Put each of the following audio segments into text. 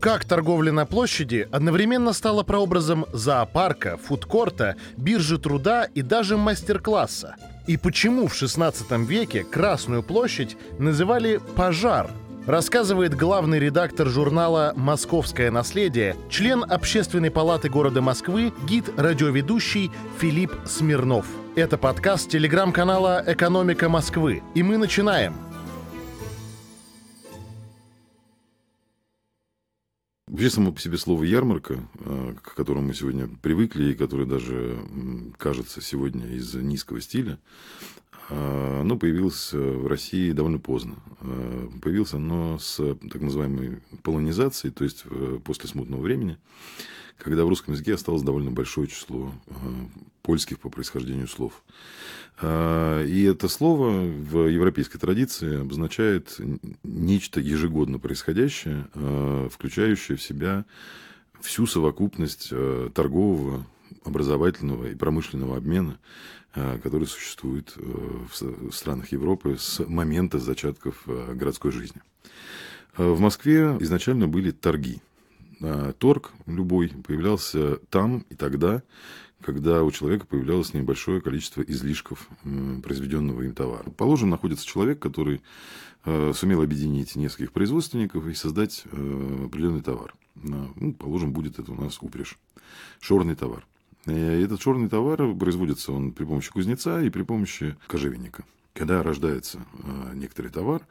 Как торговля на площади одновременно стала прообразом зоопарка, фудкорта, биржи труда и даже мастер-класса? И почему в 16 веке Красную площадь называли «пожар», рассказывает главный редактор журнала «Московское наследие», член Общественной палаты города Москвы, гид-радиоведущий Филипп Смирнов. Это подкаст телеграм-канала «Экономика Москвы». И мы начинаем – Вообще само по себе слово «ярмарка», э, к которому мы сегодня привыкли и которое даже кажется сегодня из низкого стиля, э, оно появилось в России довольно поздно. Э, появилось оно с так называемой полонизацией, то есть после смутного времени, когда в русском языке осталось довольно большое число польских по происхождению слов. А, и это слово в европейской традиции обозначает нечто ежегодно происходящее, а, включающее в себя всю совокупность а, торгового, образовательного и промышленного обмена, который существует в странах Европы с момента зачатков городской жизни. В Москве изначально были торги. Торг любой появлялся там и тогда, когда у человека появлялось небольшое количество излишков произведенного им товара. Положим, находится человек, который э, сумел объединить нескольких производственников и создать э, определенный товар. Ну, положим, будет это у нас упряжь, шорный товар. И этот черный товар производится он при помощи кузнеца и при помощи кожевенника. Когда рождается э, некоторый товар,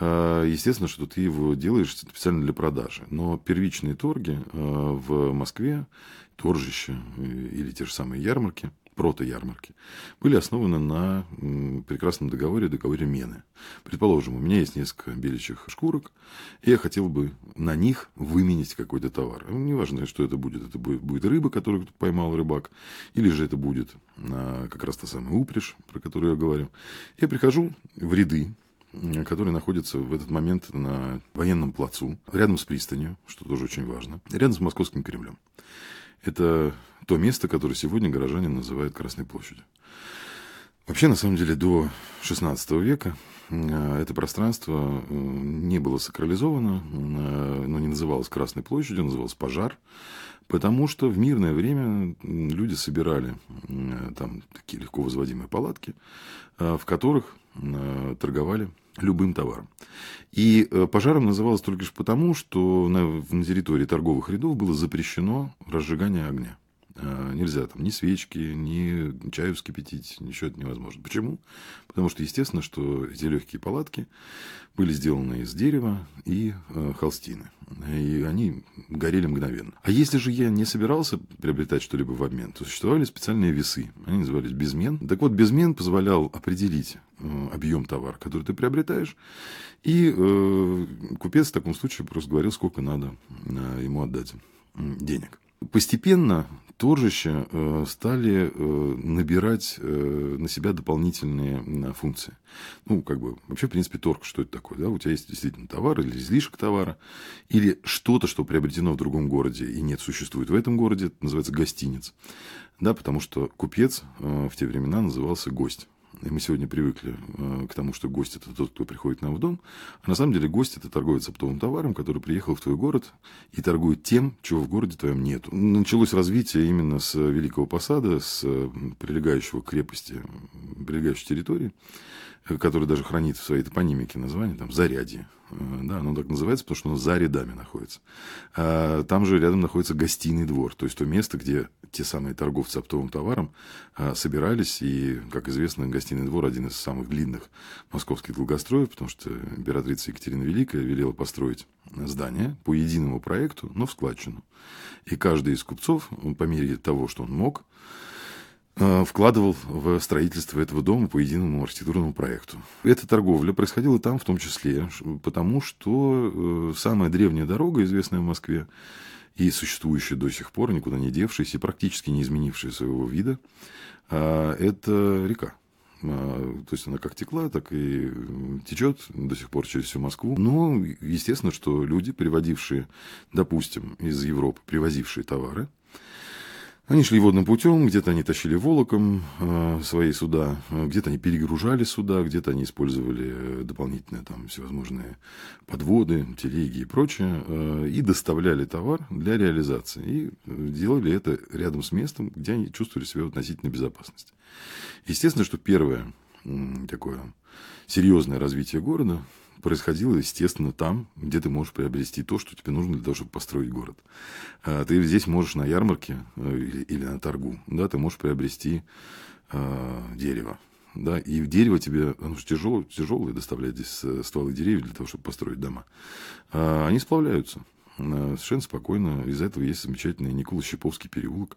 естественно, что ты его делаешь специально для продажи. Но первичные торги в Москве торжища э, или те же самые ярмарки, прото-ярмарки, были основаны на прекрасном договоре, договоре Мены. Предположим, у меня есть несколько беличьих шкурок, и я хотел бы на них выменить какой-то товар. Ну, неважно, что это будет. Это будет, рыба, которую поймал рыбак, или же это будет а, как раз та самая упряжь, про которую я говорю. Я прихожу в ряды, которые находятся в этот момент на военном плацу, рядом с пристанью, что тоже очень важно, рядом с Московским Кремлем. Это то место, которое сегодня горожане называют Красной площадью. Вообще, на самом деле, до XVI века э, это пространство э, не было сакрализовано, э, но не называлось Красной площадью, называлось Пожар, потому что в мирное время люди собирали там такие легко возводимые палатки, в которых торговали любым товаром. И э, пожаром называлось только лишь потому, что на, на территории торговых рядов было запрещено разжигание огня. А, нельзя там ни свечки, ни чаю вскипятить, ничего это невозможно. Почему? Потому что, естественно, что эти легкие палатки были сделаны из дерева и э, холстины. И они горели мгновенно. А если же я не собирался приобретать что-либо в обмен, то существовали специальные весы. Они назывались безмен. Так вот, безмен позволял определить э, объем товара, который ты приобретаешь. И э, купец в таком случае просто говорил, сколько надо э, ему отдать денег. Постепенно торжища э, стали э, набирать э, на себя дополнительные функции. Ну, как бы, вообще, в принципе, торг, что это такое? Да? У тебя есть действительно товар или излишек товара, или что-то, что приобретено в другом городе и нет, существует в этом городе, это называется гостиниц. Да, потому что купец в те времена назывался гость. И мы сегодня привыкли э, к тому, что гость это тот, кто приходит нам в дом. А на самом деле гость это торговец оптовым товаром, который приехал в твой город и торгует тем, чего в городе твоем нет. Началось развитие именно с Великого Посада, с прилегающего к крепости, прилегающей территории, э, которая даже хранит в своей топонимике название, там, Зарядье. Э, да, оно так называется, потому что оно за рядами находится. А там же рядом находится гостиный двор, то есть то место, где те самые торговцы оптовым товаром а, собирались. И, как известно, гостиный двор один из самых длинных московских долгостроев, потому что императрица Екатерина Великая велела построить здание по единому проекту, но в складчину. И каждый из купцов, по мере того, что он мог, Э, вкладывал в строительство этого дома по единому архитектурному проекту. Эта торговля происходила там в том числе, потому что э, самая древняя дорога, известная в Москве, и существующая до сих пор, никуда не девшаяся и практически не изменившая своего вида, э, это река. То есть она как текла, так и течет до сих пор через всю Москву. Но естественно, что люди, приводившие, допустим, из Европы, привозившие товары, Они шли водным путем, где-то они тащили волоком э, свои суда, э, где-то они перегружали суда, где-то они использовали э, дополнительные там всевозможные подводы, телеги и прочее, э, и доставляли товар для реализации. И э, делали это рядом с местом, где они чувствовали себя в относительной безопасности. Естественно, что первое такое серьезное развитие города происходило, естественно, там, где ты можешь приобрести то, что тебе нужно для того, чтобы построить город. А, ты здесь можешь на ярмарке э, или на торгу, да, ты можешь приобрести э, дерево. Да, и дерево тебе, оно же тяжелое, тяжелое доставлять здесь э, стволы деревьев для того, чтобы построить дома. А, они сплавляются. Э, совершенно спокойно. Из-за этого есть замечательный Никола Щеповский переулок.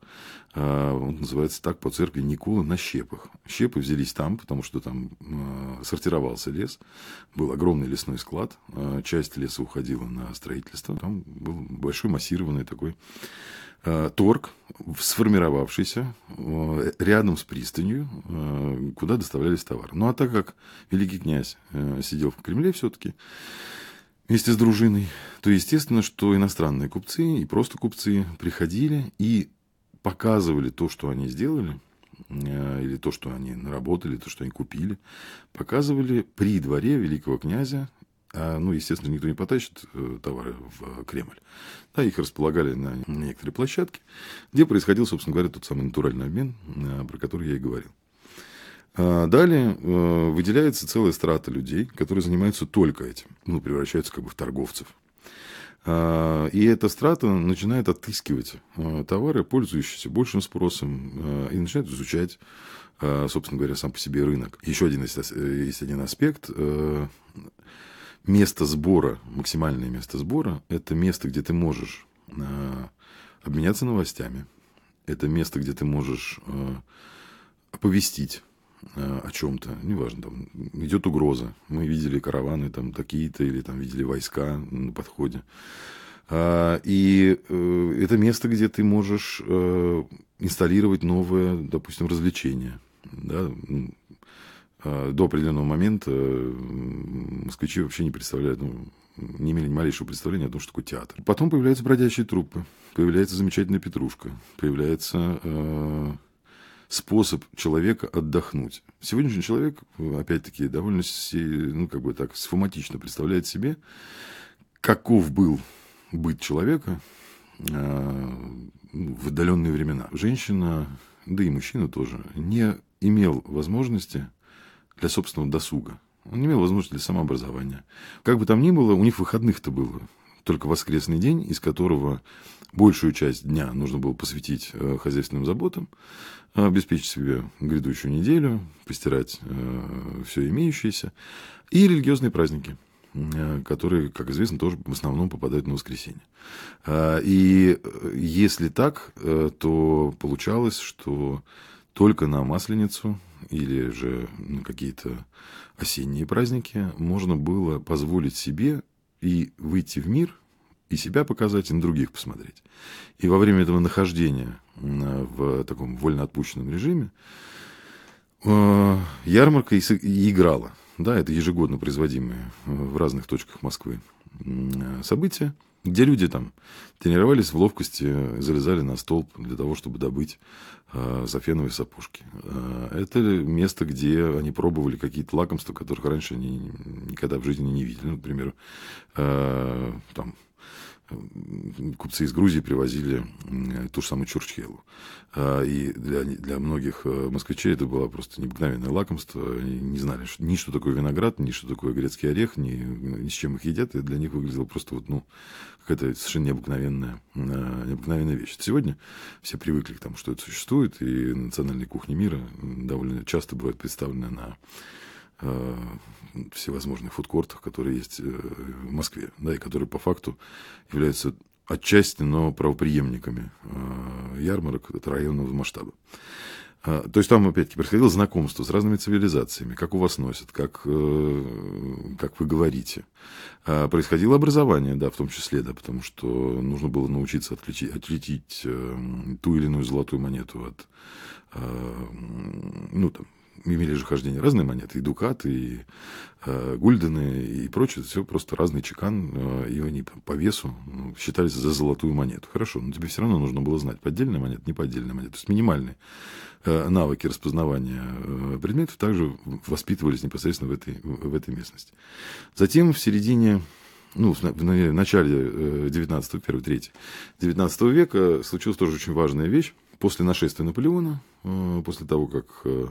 Э, он называется так по церкви Никола на Щепах. Щепы взялись там, потому что там э, сортировался лес. Был огромный лесной склад. Часть леса уходила на строительство. Там был большой массированный такой торг, сформировавшийся рядом с пристанью, куда доставлялись товары. Ну, а так как великий князь сидел в Кремле все-таки, вместе с дружиной, то естественно, что иностранные купцы и просто купцы приходили и показывали то, что они сделали, э, или то, что они наработали, то, что они купили, показывали при дворе великого князя. А, ну, естественно, никто не потащит э, товары в Кремль. Да, их располагали на некоторые площадки, где происходил, собственно говоря, тот самый натуральный обмен, э, про который я и говорил. А далее э, выделяется целая страта людей, которые занимаются только этим, ну, превращаются как бы в торговцев. А, и эта страта начинает отыскивать э, товары, пользующиеся большим спросом, э, и начинает изучать, собственно говоря, сам по себе рынок. Еще один есть, один аспект. Место сбора, максимальное место сбора, это место, где ты можешь обменяться новостями. Это место, где ты можешь оповестить о чем-то, неважно, там идет угроза. Мы видели караваны там такие-то или там видели войска на подходе. А, и э, это место, где ты можешь э, инсталлировать новое, допустим, развлечение. Да? А, до определенного момента москвичи вообще не представляют, ну, не имели ни малейшего представления о том, что такое театр. Потом появляются бродячие труппы, появляется замечательная петрушка, появляется способ человека отдохнуть. Сегодняшний человек, опять-таки, довольно ну, как бы так, схематично представляет себе, каков был быт человека э, в отдаленные времена. Женщина, да и мужчина тоже, не имел возможности для собственного досуга. Он не имел возможности для самообразования. Как бы там ни было, у них выходных-то было только воскресный день, из которого большую часть дня нужно было посвятить э, хозяйственным заботам, обеспечить себе грядущую неделю, постирать э, все имеющееся, и религиозные праздники э, которые, как известно, тоже в основном попадают на воскресенье. И если так, то получалось, что только на Масленицу или же на какие-то осенние праздники можно было позволить себе и выйти в мир, и себя показать, и на других посмотреть. И во время этого нахождения в таком вольно отпущенном режиме э, ярмарка и играла. Да, это ежегодно производимые в разных точках Москвы события где люди там тренировались в ловкости, залезали на столб для того, чтобы добыть э, зафеновые сапожки. Э, это место, где они пробовали какие-то лакомства, которых раньше они никогда в жизни не видели. Например, э, там купцы из Грузии привозили ту же самую чурчхелу. А, и для, для многих э, москвичей это было просто необыкновенное лакомство. Они не знали что, ни что такое виноград, ни что такое грецкий орех, ни, ни с чем их едят. И для них выглядело просто вот, ну, какая-то совершенно необыкновенная, э, необыкновенная вещь. Сегодня все привыкли к тому, что это существует, и национальные кухни мира довольно часто бывают представлены на всевозможных фудкортах, которые есть э, в Москве, да, и которые по факту являются отчасти, но правоприемниками э, ярмарок районного масштаба. То есть там, опять-таки, происходило знакомство с разными цивилизациями, как у вас носят, как, как вы говорите. Происходило образование, да, в том числе, да, потому что нужно было научиться отличить, отличить ту или иную золотую монету от, ну, там, имели же хождение разные монеты, и дукаты, и э, гульдены, и прочее. Все просто разный чекан, э, и они по весу ну, считались за золотую монету. Хорошо, но тебе все равно нужно было знать, поддельная монета, не поддельная монета. То есть минимальные э, навыки распознавания э, предметов также воспитывались непосредственно в этой, в этой местности. Затем в середине ну, в начале 19 первой трети 19 века случилась тоже очень важная вещь. После нашествия Наполеона, э, после того, как э,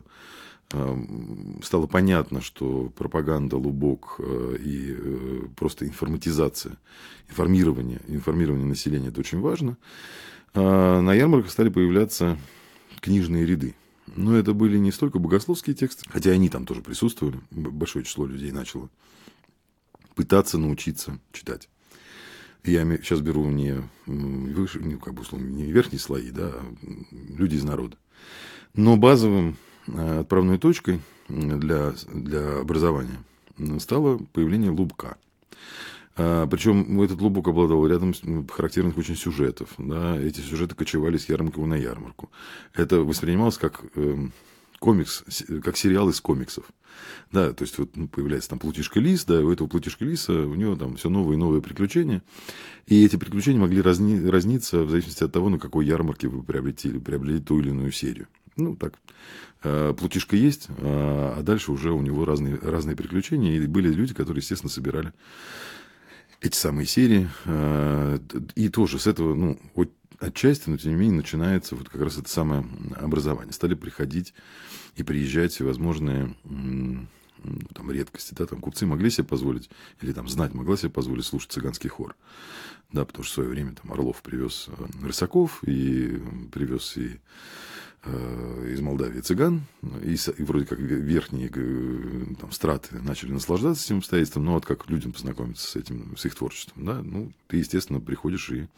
стало понятно, что пропаганда, лубок и просто информатизация, информирование, информирование населения – это очень важно, на ярмарках стали появляться книжные ряды. Но это были не столько богословские тексты, хотя они там тоже присутствовали, большое число людей начало пытаться научиться читать. Я сейчас беру не, выше, ну, как бы, условно, не верхние слои, да, а люди из народа. Но базовым э, отправной точкой для, для образования стало появление лубка. А, причем этот лубок обладал рядом характерных очень сюжетов. Да, эти сюжеты кочевали с ярмарки на ярмарку. Это воспринималось как эм, комикс, как сериал из комиксов. Да, то есть вот ну, появляется там плутишка лис, да, у этого плутишка лиса у него там все новые и новые приключения. И эти приключения могли разни, разниться в зависимости от того, на какой ярмарке вы приобретели, приобрели ту или иную серию. Ну, так, э, плутишка есть, а, а дальше уже у него разные, разные приключения. И были люди, которые, естественно, собирали эти самые серии. Э, и тоже с этого, ну, отчасти, но тем не менее начинается вот как раз это самое образование. Стали приходить и приезжать всевозможные там, редкости, да, там купцы могли себе позволить, или там знать могла себе позволить слушать цыганский хор, да, потому что в свое время там Орлов привез э, рысаков и привез и из Молдавии цыган, и, и вроде как верхние э, там, страты начали наслаждаться этим обстоятельством, но вот как людям познакомиться с этим, с их творчеством, да, ну, ты, естественно, приходишь и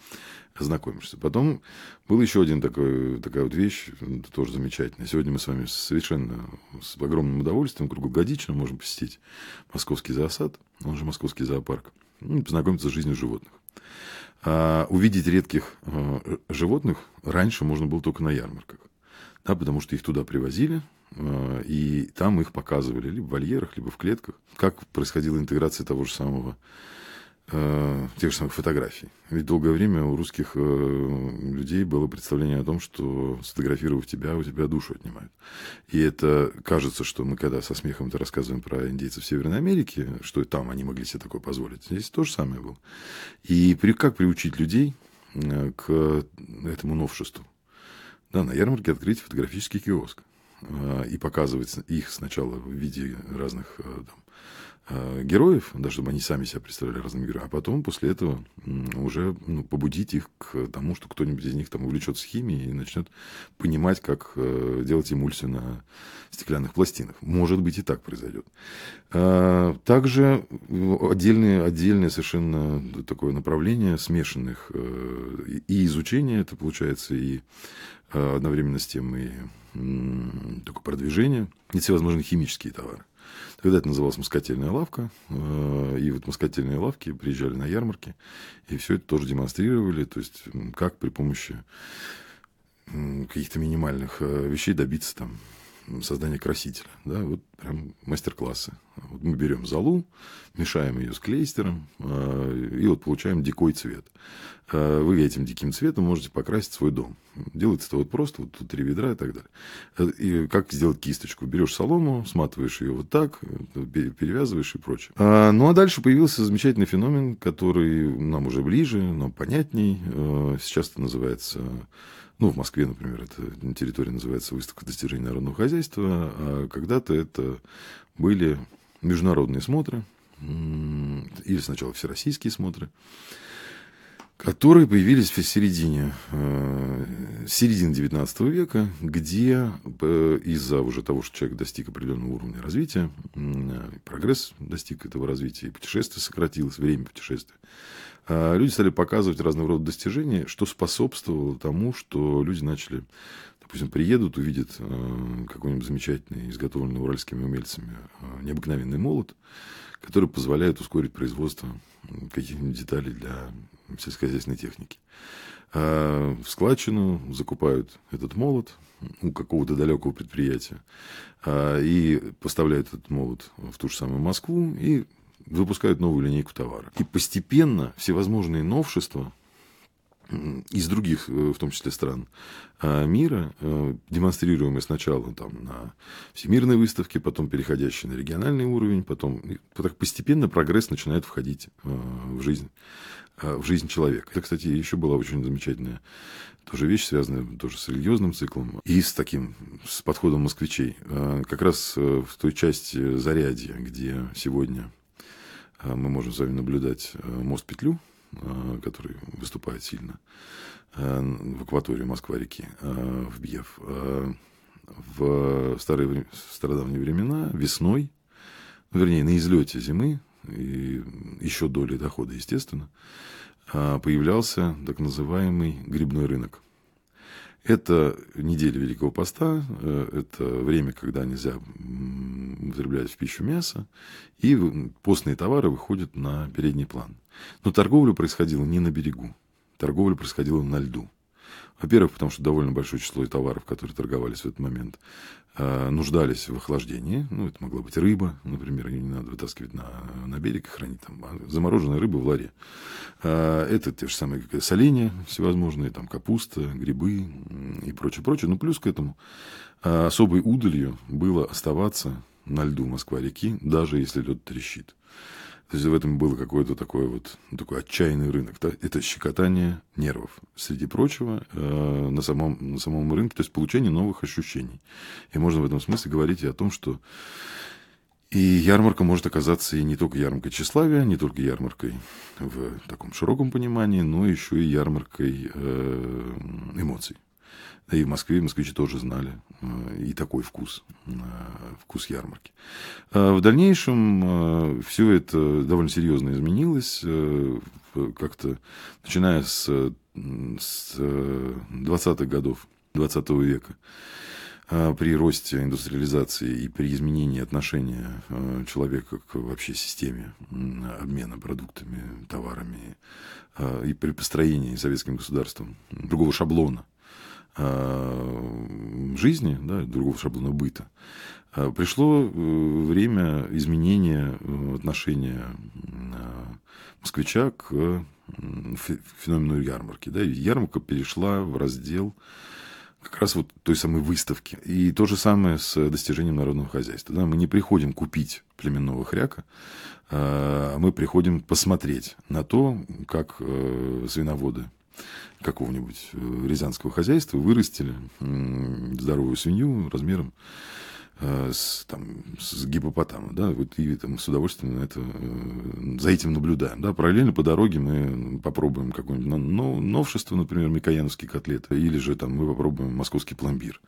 знакомишься. Потом был еще один такой, такая вот вещь, тоже замечательная. Сегодня мы с вами совершенно с огромным удовольствием круглогодично можем посетить московский зоосад, он же московский зоопарк, и познакомиться с жизнью животных. А увидеть редких э, животных раньше можно было только на ярмарках да, потому что их туда привозили, э, и там их показывали либо в вольерах, либо в клетках. Как происходила интеграция того же самого э, тех же самых фотографий. Ведь долгое время у русских э, людей было представление о том, что сфотографировав тебя, у тебя душу отнимают. И это кажется, что мы когда со смехом это рассказываем про индейцев Северной Америки, что там они могли себе такое позволить. Здесь то же самое было. И как приучить людей к этому новшеству? Да, на ярмарке открыть фотографический киоск а, и показывать их сначала в виде разных а, там, героев, да, чтобы они сами себя представляли разными героями, а потом после этого уже ну, побудить их к тому, что кто-нибудь из них там увлечется химией и начнет понимать, как э, делать эмульсию на стеклянных пластинах. Может быть, и так произойдет. Также отдельное, отдельное совершенно такое направление смешанных э, и изучения, это получается и Э, одновременно с тем и только продвижение, и всевозможные химические товары. Тогда это называлось москательная лавка, э, и вот москательные лавки приезжали на ярмарки, и все это тоже демонстрировали, то есть как при помощи каких-то минимальных э, вещей добиться там создания красителя. Да, вот прям мастер-классы. Вот мы берем золу, мешаем ее с клейстером, э, и вот получаем дикой цвет. Э, вы этим диким цветом можете покрасить свой дом. Делается это вот просто, вот тут три ведра и так далее. Э, и как сделать кисточку? Берешь солому, сматываешь ее вот так, перевязываешь и прочее. Ну, а дальше появился замечательный феномен, который нам уже ближе, но понятней. Сейчас это называется ну, в Москве, например, эта территория называется выставка достижений народного хозяйства, а когда-то это были международные смотры, или сначала всероссийские смотры, которые появились в середине, э, середине 19 века, где э, из-за уже того, что человек достиг определенного уровня развития, прогресс достиг этого развития, и путешествие сократилось, время путешествия, люди стали показывать разного рода достижения, что способствовало тому, что люди начали, допустим, приедут, увидят э, какой-нибудь замечательный, изготовленный уральскими умельцами э, необыкновенный молот, который позволяет ускорить производство каких-нибудь деталей для сельскохозяйственной техники. А в складчину закупают этот молот у какого-то далекого предприятия а, и поставляют этот молот в ту же самую Москву и выпускают новую линейку товара. И постепенно всевозможные новшества из других, э, в том числе стран а, мира, э, демонстрируемые сначала там, на всемирной выставке, потом переходящие на региональный уровень, потом так постепенно прогресс начинает входить э, в жизнь, в жизнь человека. Это, кстати, еще была очень замечательная тоже вещь, связанная тоже с религиозным циклом и с таким, с подходом москвичей. Как раз в той части Зарядья, где сегодня мы можем с вами наблюдать мост-петлю, Э, который выступает сильно э, в акватории Москва-реки, э, в Бьев. В старые, стародавние времена, весной, ну, вернее, на излете зимы, и еще доли дохода, естественно, появлялся так называемый грибной рынок. Это неделя Великого Поста, это время, когда нельзя употреблять в пищу мясо, и постные товары выходят на передний план. Но торговля происходила не на берегу, торговля происходила на льду. Во-первых, потому что довольно большое число товаров, которые торговались в этот момент, а, нуждались в охлаждении. Ну, это могла быть рыба, например, ее не надо вытаскивать на, на берег и хранить там. А замороженная рыба в ларе. А, это те же самые соленья всевозможные, там капуста, грибы и прочее, прочее. Но плюс к этому особой удалью было оставаться на льду Москва-реки, даже если лед трещит. То есть в этом было какой-то такой вот ну, такой отчаянный рынок. Да? Это щекотание нервов, среди прочего, э, на, самом, на самом рынке, то есть получение новых ощущений. И можно в этом смысле говорить и о том, что и ярмарка может оказаться и не только ярмаркой тщеславия, не только ярмаркой в таком широком понимании, но еще и ярмаркой э, эмоций. Да и в Москве москвичи тоже знали э, и такой вкус, э, вкус ярмарки. А в дальнейшем э, все это довольно серьезно изменилось, как-то начиная с, с 20-х годов 20 века при росте индустриализации и при изменении отношения человека к вообще системе обмена продуктами, товарами и при построении советским государством другого шаблона жизни, да, другого шаблона быта, э, пришло э, время изменения отношения москвича к феномену ярмарки. Да, ярмарка перешла в раздел как раз вот той самой выставки. И то же самое с достижением народного хозяйства. Да, мы не приходим купить племенного хряка, а мы приходим посмотреть на то, как свиноводы какого-нибудь э, рязанского хозяйства вырастили здоровую свинью размером с, там, с гипопотама, да, вот и там с удовольствием это, э, за этим наблюдаем, да, параллельно по дороге мы попробуем какое-нибудь но, новшество, например, микояновский котлет, или же там мы попробуем московский пломбир,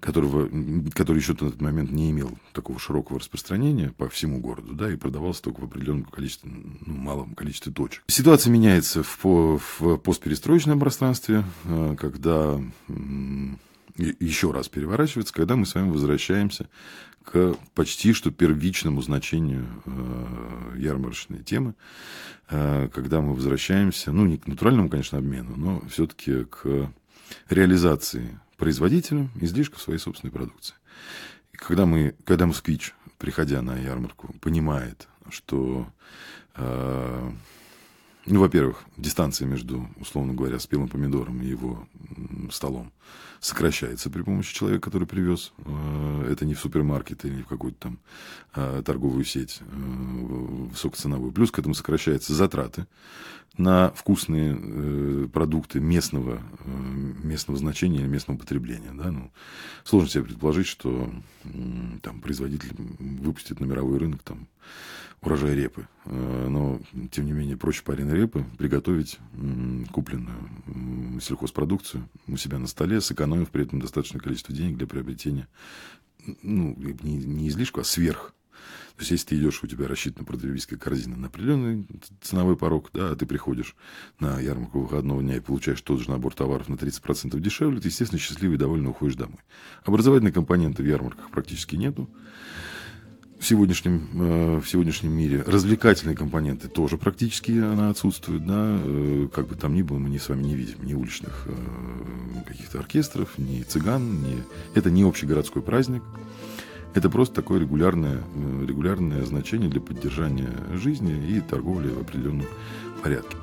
которого, который еще на этот момент не имел такого широкого распространения по всему городу, да, и продавался только в определенном количестве, ну, малом количестве точек. Ситуация меняется в, в постперестроечном пространстве, э, когда еще раз переворачивается, когда мы с вами возвращаемся к почти что первичному значению э, ярмарочной темы, э, когда мы возвращаемся, ну, не к натуральному, конечно, обмену, но все-таки к реализации производителем излишков своей собственной продукции. И когда, мы, когда москвич, приходя на ярмарку, понимает, что э, ну, во-первых, дистанция между, условно говоря, спелым помидором и его столом сокращается при помощи человека, который привез. Э, это не в супермаркет или в какую-то там э, торговую сеть э, высокоценовую. Плюс к этому сокращаются затраты на вкусные продукты местного, местного значения местного потребления. Да? Ну, сложно себе предположить, что там, производитель выпустит на мировой рынок там, урожай репы. Э, но, тем не менее, проще пареной репы приготовить купленную сельхозпродукцию у себя на столе, сэкономив при этом достаточное количество денег для приобретения, ну, не, не излишку, а сверх. То есть, если ты идешь, у тебя рассчитана потребительская корзина на определенный ценовой порог, да, а ты приходишь на ярмарку выходного дня и получаешь тот же набор товаров на 30% дешевле, ты, естественно, счастливый и довольно уходишь домой. Образовательной компоненты в ярмарках практически нету в сегодняшнем, э, в сегодняшнем мире. Развлекательные компоненты тоже практически она отсутствует, да, э, как бы там ни было, мы не с вами не видим ни уличных э, каких-то оркестров, ни цыган, ни... это не общегородской праздник, это просто такое регулярное, регулярное значение для поддержания жизни и торговли в определенном порядке.